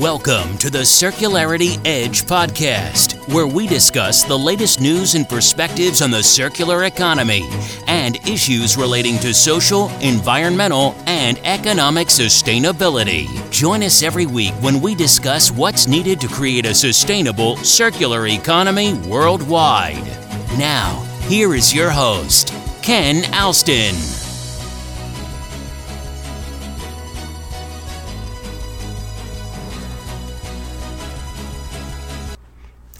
Welcome to the Circularity Edge podcast, where we discuss the latest news and perspectives on the circular economy and issues relating to social, environmental, and economic sustainability. Join us every week when we discuss what's needed to create a sustainable circular economy worldwide. Now, here is your host, Ken Alston.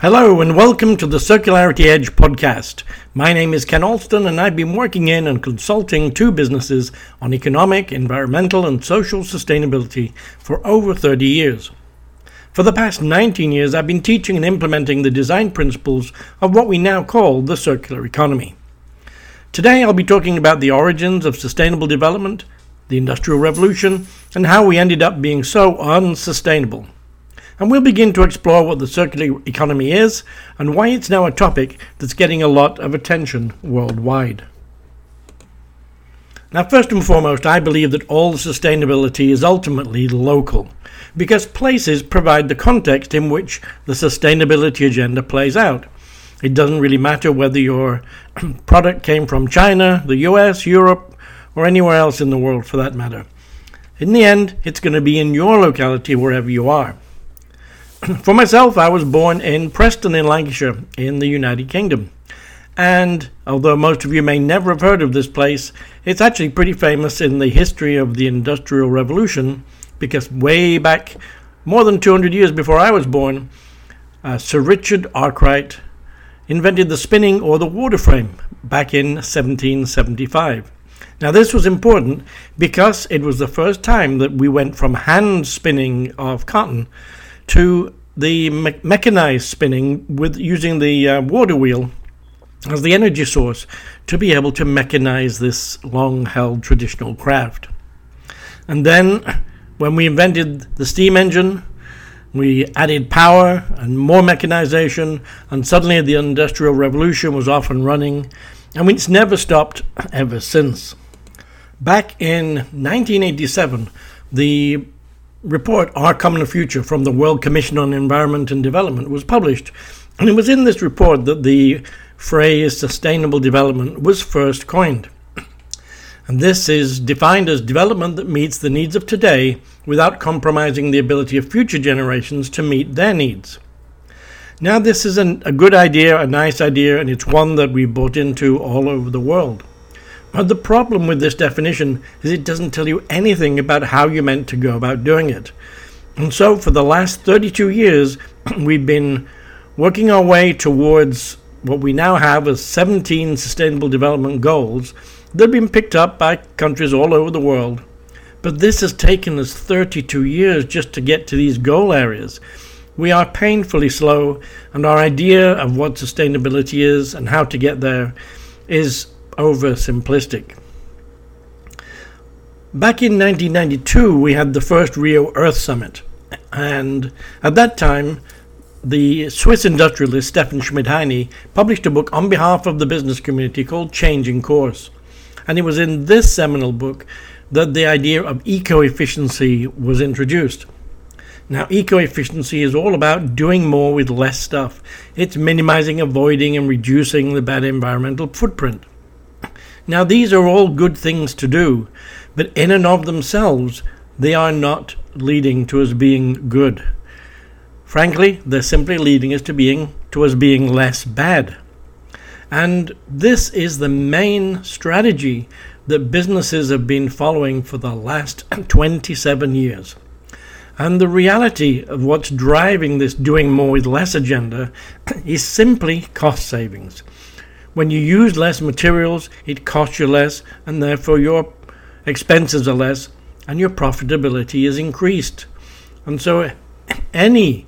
Hello and welcome to the Circularity Edge podcast. My name is Ken Alston and I've been working in and consulting to businesses on economic, environmental, and social sustainability for over 30 years. For the past 19 years, I've been teaching and implementing the design principles of what we now call the circular economy. Today, I'll be talking about the origins of sustainable development, the Industrial Revolution, and how we ended up being so unsustainable and we'll begin to explore what the circular economy is and why it's now a topic that's getting a lot of attention worldwide. Now, first and foremost, I believe that all sustainability is ultimately local, because places provide the context in which the sustainability agenda plays out. It doesn't really matter whether your product came from China, the US, Europe, or anywhere else in the world for that matter. In the end, it's going to be in your locality wherever you are. For myself, I was born in Preston in Lancashire in the United Kingdom. And although most of you may never have heard of this place, it's actually pretty famous in the history of the Industrial Revolution because way back, more than 200 years before I was born, uh, Sir Richard Arkwright invented the spinning or the water frame back in 1775. Now, this was important because it was the first time that we went from hand spinning of cotton to the me- mechanized spinning with using the uh, water wheel as the energy source to be able to mechanize this long held traditional craft. And then, when we invented the steam engine, we added power and more mechanization, and suddenly the Industrial Revolution was off and running, and it's never stopped ever since. Back in 1987, the report, Our Common Future, from the World Commission on Environment and Development, was published. And it was in this report that the phrase sustainable development was first coined. And this is defined as development that meets the needs of today without compromising the ability of future generations to meet their needs. Now, this is an, a good idea, a nice idea, and it's one that we've bought into all over the world. But the problem with this definition is it doesn't tell you anything about how you're meant to go about doing it. And so, for the last 32 years, we've been working our way towards what we now have as 17 Sustainable Development Goals that have been picked up by countries all over the world. But this has taken us 32 years just to get to these goal areas. We are painfully slow, and our idea of what sustainability is and how to get there is oversimplistic. Back in 1992, we had the first Rio Earth Summit, and at that time, the Swiss industrialist Stephan Schmidheiny published a book on behalf of the business community called Changing Course. And it was in this seminal book that the idea of eco efficiency was introduced. Now, eco efficiency is all about doing more with less stuff. It's minimizing, avoiding, and reducing the bad environmental footprint. Now, these are all good things to do, but in and of themselves, they are not leading to us being good. Frankly, they're simply leading us to being to us being less bad. And this is the main strategy that businesses have been following for the last 27 years. And the reality of what's driving this doing more with less agenda is simply cost savings. When you use less materials, it costs you less, and therefore your expenses are less, and your profitability is increased. And so, any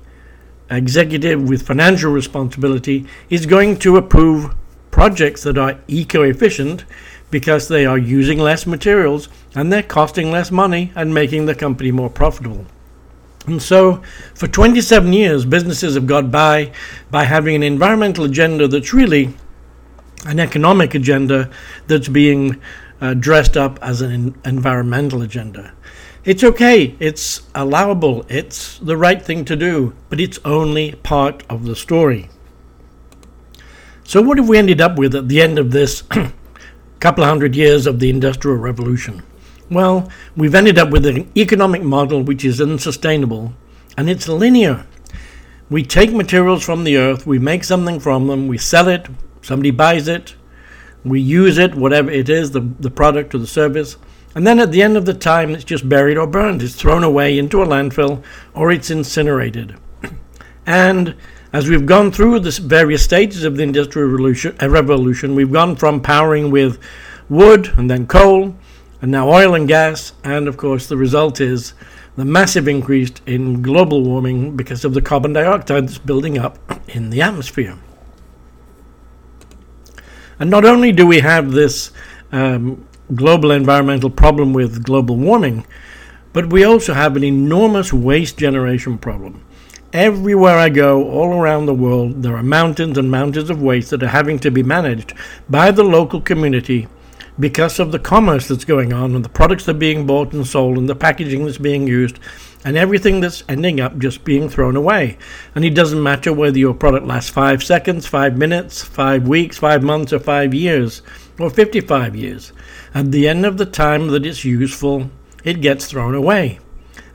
executive with financial responsibility is going to approve projects that are eco efficient because they are using less materials and they're costing less money and making the company more profitable. And so, for 27 years, businesses have got by by having an environmental agenda that's really an economic agenda that's being uh, dressed up as an environmental agenda. It's okay, it's allowable, it's the right thing to do, but it's only part of the story. So, what have we ended up with at the end of this couple of hundred years of the Industrial Revolution? Well, we've ended up with an economic model which is unsustainable and it's linear. We take materials from the earth, we make something from them, we sell it, somebody buys it, we use it, whatever it is, the, the product or the service, and then at the end of the time, it's just buried or burned. It's thrown away into a landfill or it's incinerated. and as we've gone through the various stages of the Industrial Revolution, uh, Revolution, we've gone from powering with wood and then coal and now oil and gas. And of course, the result is the massive increase in global warming because of the carbon dioxide that's building up in the atmosphere. And not only do we have this um, global environmental problem with global warming, but we also have an enormous waste generation problem. Everywhere I go, all around the world, there are mountains and mountains of waste that are having to be managed by the local community because of the commerce that's going on and the products that are being bought and sold and the packaging that's being used and everything that's ending up just being thrown away. And it doesn't matter whether your product lasts five seconds, five minutes, five weeks, five months, or five years, or 55 years. At the end of the time that it's useful, it gets thrown away.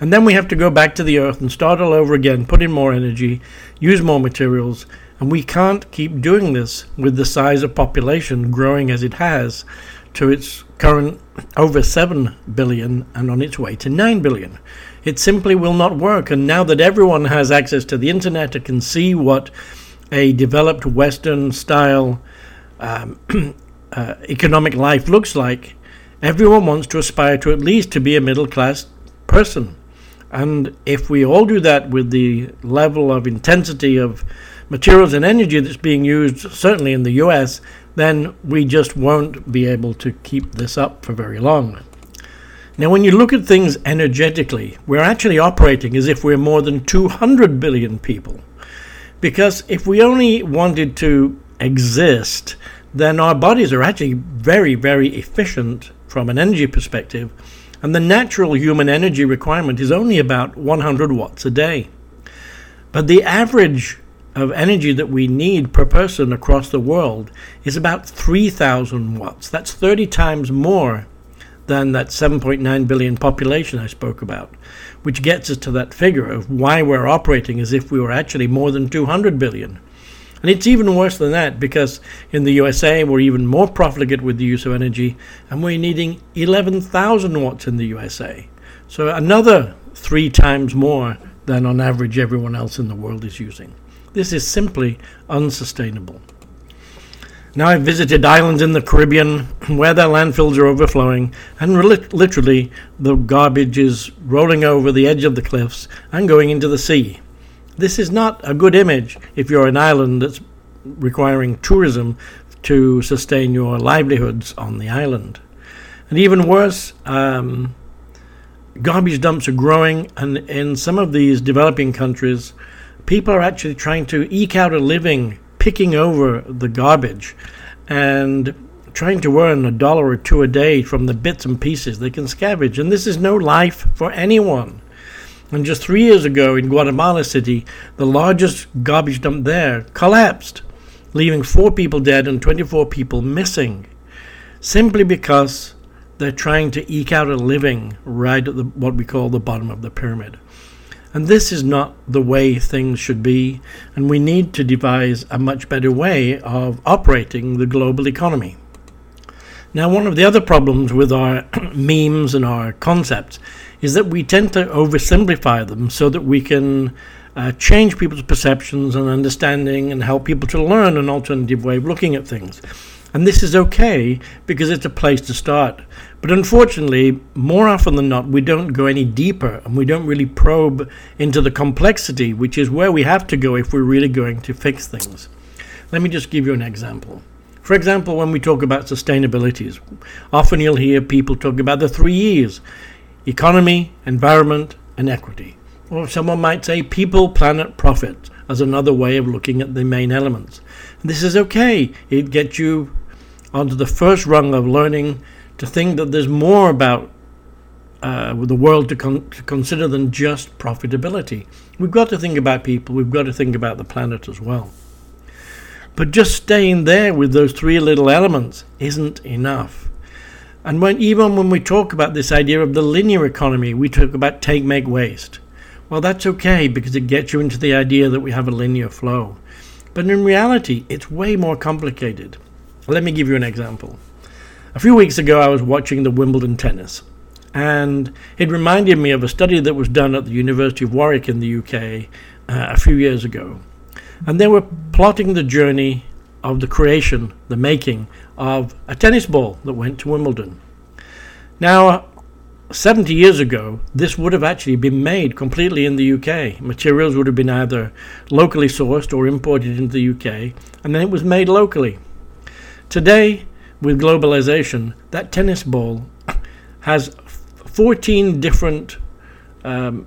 And then we have to go back to the earth and start all over again, put in more energy, use more materials, and we can't keep doing this with the size of population growing as it has to its current over 7 billion and on its way to 9 billion. It simply will not work. And now that everyone has access to the internet and can see what a developed Western style um, uh, economic life looks like, everyone wants to aspire to at least to be a middle class person. And if we all do that with the level of intensity of materials and energy that's being used, certainly in the US, then we just won't be able to keep this up for very long. Now, when you look at things energetically, we're actually operating as if we're more than 200 billion people. Because if we only wanted to exist, then our bodies are actually very, very efficient from an energy perspective, and the natural human energy requirement is only about 100 watts a day. But the average of energy that we need per person across the world is about 3,000 watts. That's 30 times more than that 7.9 billion population I spoke about, which gets us to that figure of why we're operating as if we were actually more than 200 billion. And it's even worse than that because in the USA we're even more profligate with the use of energy and we're needing 11,000 watts in the USA. So another three times more than on average everyone else in the world is using. This is simply unsustainable. Now, I've visited islands in the Caribbean where their landfills are overflowing, and li- literally the garbage is rolling over the edge of the cliffs and going into the sea. This is not a good image if you're an island that's requiring tourism to sustain your livelihoods on the island. And even worse, um, garbage dumps are growing, and in some of these developing countries, people are actually trying to eke out a living picking over the garbage and trying to earn a dollar or two a day from the bits and pieces they can scavenge. And this is no life for anyone. And just three years ago in Guatemala City, the largest garbage dump there collapsed, leaving four people dead and 24 people missing, simply because they're trying to eke out a living right at the, what we call the bottom of the pyramid. And this is not the way things should be, and we need to devise a much better way of operating the global economy. Now, one of the other problems with our memes and our concepts is that we tend to oversimplify them so that we can uh, change people's perceptions and understanding and help people to learn an alternative way of looking at things. And this is okay because it's a place to start. But unfortunately, more often than not, we don't go any deeper and we don't really probe into the complexity, which is where we have to go if we're really going to fix things. Let me just give you an example. For example, when we talk about sustainabilities, often you'll hear people talk about the three E's economy, environment, and equity. Or someone might say people, planet, profit as another way of looking at the main elements. And this is okay, it gets you onto the first rung of learning to think that there's more about uh, the world to, con- to consider than just profitability. We've got to think about people, we've got to think about the planet as well. But just staying there with those three little elements isn't enough. And when even when we talk about this idea of the linear economy, we talk about take, make, waste. Well, that's okay because it gets you into the idea that we have a linear flow. But in reality, it's way more complicated. Let me give you an example. A few weeks ago, I was watching the Wimbledon tennis, and it reminded me of a study that was done at the University of Warwick in the UK uh, a few years ago. And they were plotting the journey of the creation, the making of a tennis ball that went to Wimbledon. Now, 70 years ago, this would have actually been made completely in the UK. Materials would have been either locally sourced or imported into the UK, and then it was made locally. Today, with globalization, that tennis ball has 14 different um,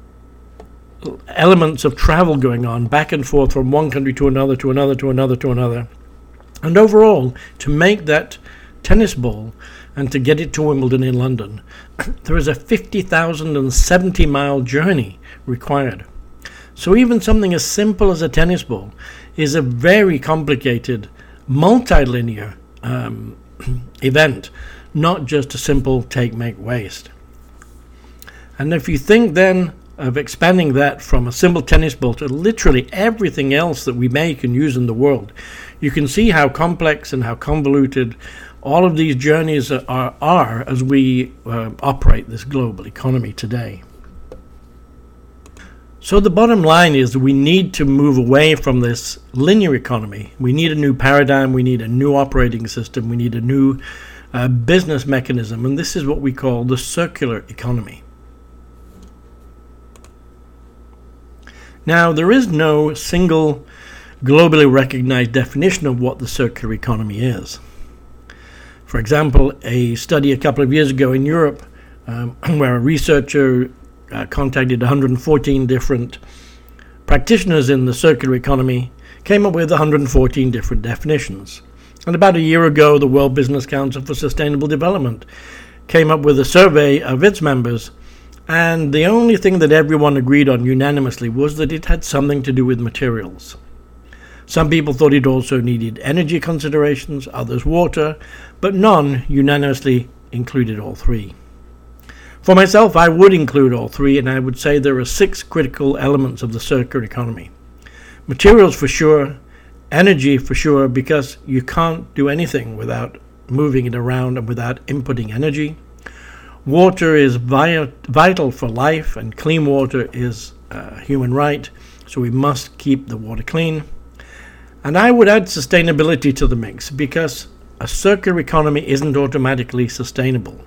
elements of travel going on back and forth from one country to another, to another, to another, to another. And overall, to make that tennis ball and to get it to Wimbledon in London, there is a 50,070 mile journey required. So even something as simple as a tennis ball is a very complicated, multilinear um, event, not just a simple take, make, waste. And if you think then of expanding that from a simple tennis ball to literally everything else that we make and use in the world, you can see how complex and how convoluted all of these journeys are, are as we uh, operate this global economy today. So, the bottom line is we need to move away from this linear economy. We need a new paradigm, we need a new operating system, we need a new uh, business mechanism, and this is what we call the circular economy. Now, there is no single globally recognized definition of what the circular economy is. For example, a study a couple of years ago in Europe um, where a researcher uh, contacted 114 different practitioners in the circular economy came up with 114 different definitions. And about a year ago, the World Business Council for Sustainable Development came up with a survey of its members and the only thing that everyone agreed on unanimously was that it had something to do with materials. Some people thought it also needed energy considerations, others water, but none unanimously included all three. For myself, I would include all three, and I would say there are six critical elements of the circular economy materials for sure, energy for sure, because you can't do anything without moving it around and without inputting energy. Water is vi- vital for life, and clean water is a human right, so we must keep the water clean. And I would add sustainability to the mix because a circular economy isn't automatically sustainable.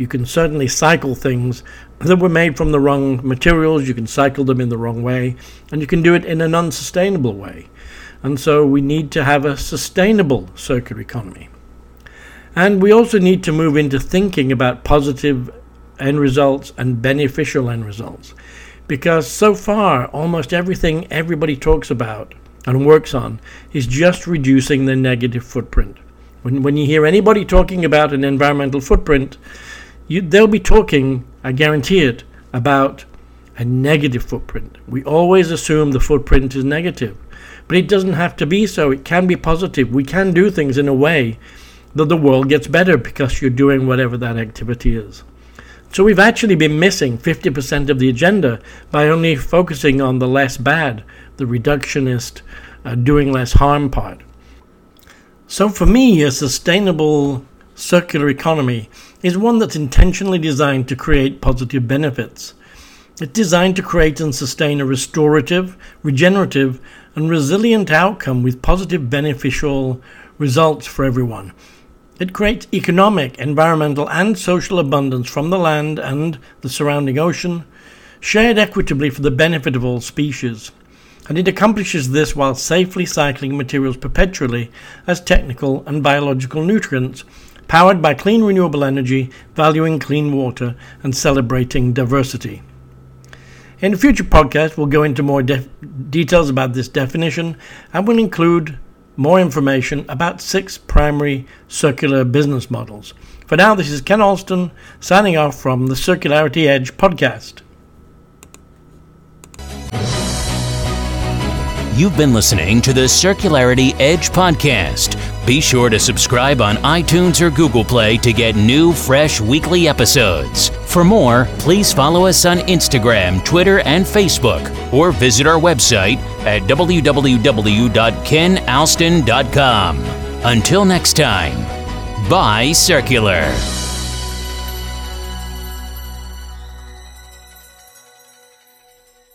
You can certainly cycle things that were made from the wrong materials, you can cycle them in the wrong way, and you can do it in an unsustainable way. And so we need to have a sustainable circular economy. And we also need to move into thinking about positive end results and beneficial end results. Because so far, almost everything everybody talks about and works on is just reducing the negative footprint. When, when you hear anybody talking about an environmental footprint, you, they'll be talking, I guarantee it, about a negative footprint. We always assume the footprint is negative, but it doesn't have to be so. It can be positive. We can do things in a way that the world gets better because you're doing whatever that activity is. So we've actually been missing 50% of the agenda by only focusing on the less bad, the reductionist, uh, doing less harm part. So for me, a sustainable circular economy is one that's intentionally designed to create positive benefits. It's designed to create and sustain a restorative, regenerative, and resilient outcome with positive beneficial results for everyone. It creates economic, environmental, and social abundance from the land and the surrounding ocean, shared equitably for the benefit of all species. And it accomplishes this while safely cycling materials perpetually as technical and biological nutrients, powered by clean renewable energy, valuing clean water, and celebrating diversity. In a future podcast, we'll go into more details about this definition and we'll include more information about six primary circular business models. For now, this is Ken Alston signing off from the Circularity Edge podcast. You've been listening to the Circularity Edge podcast. Be sure to subscribe on iTunes or Google Play to get new, fresh weekly episodes. For more, please follow us on Instagram, Twitter, and Facebook, or visit our website at www.kenalston.com. Until next time, buy circular.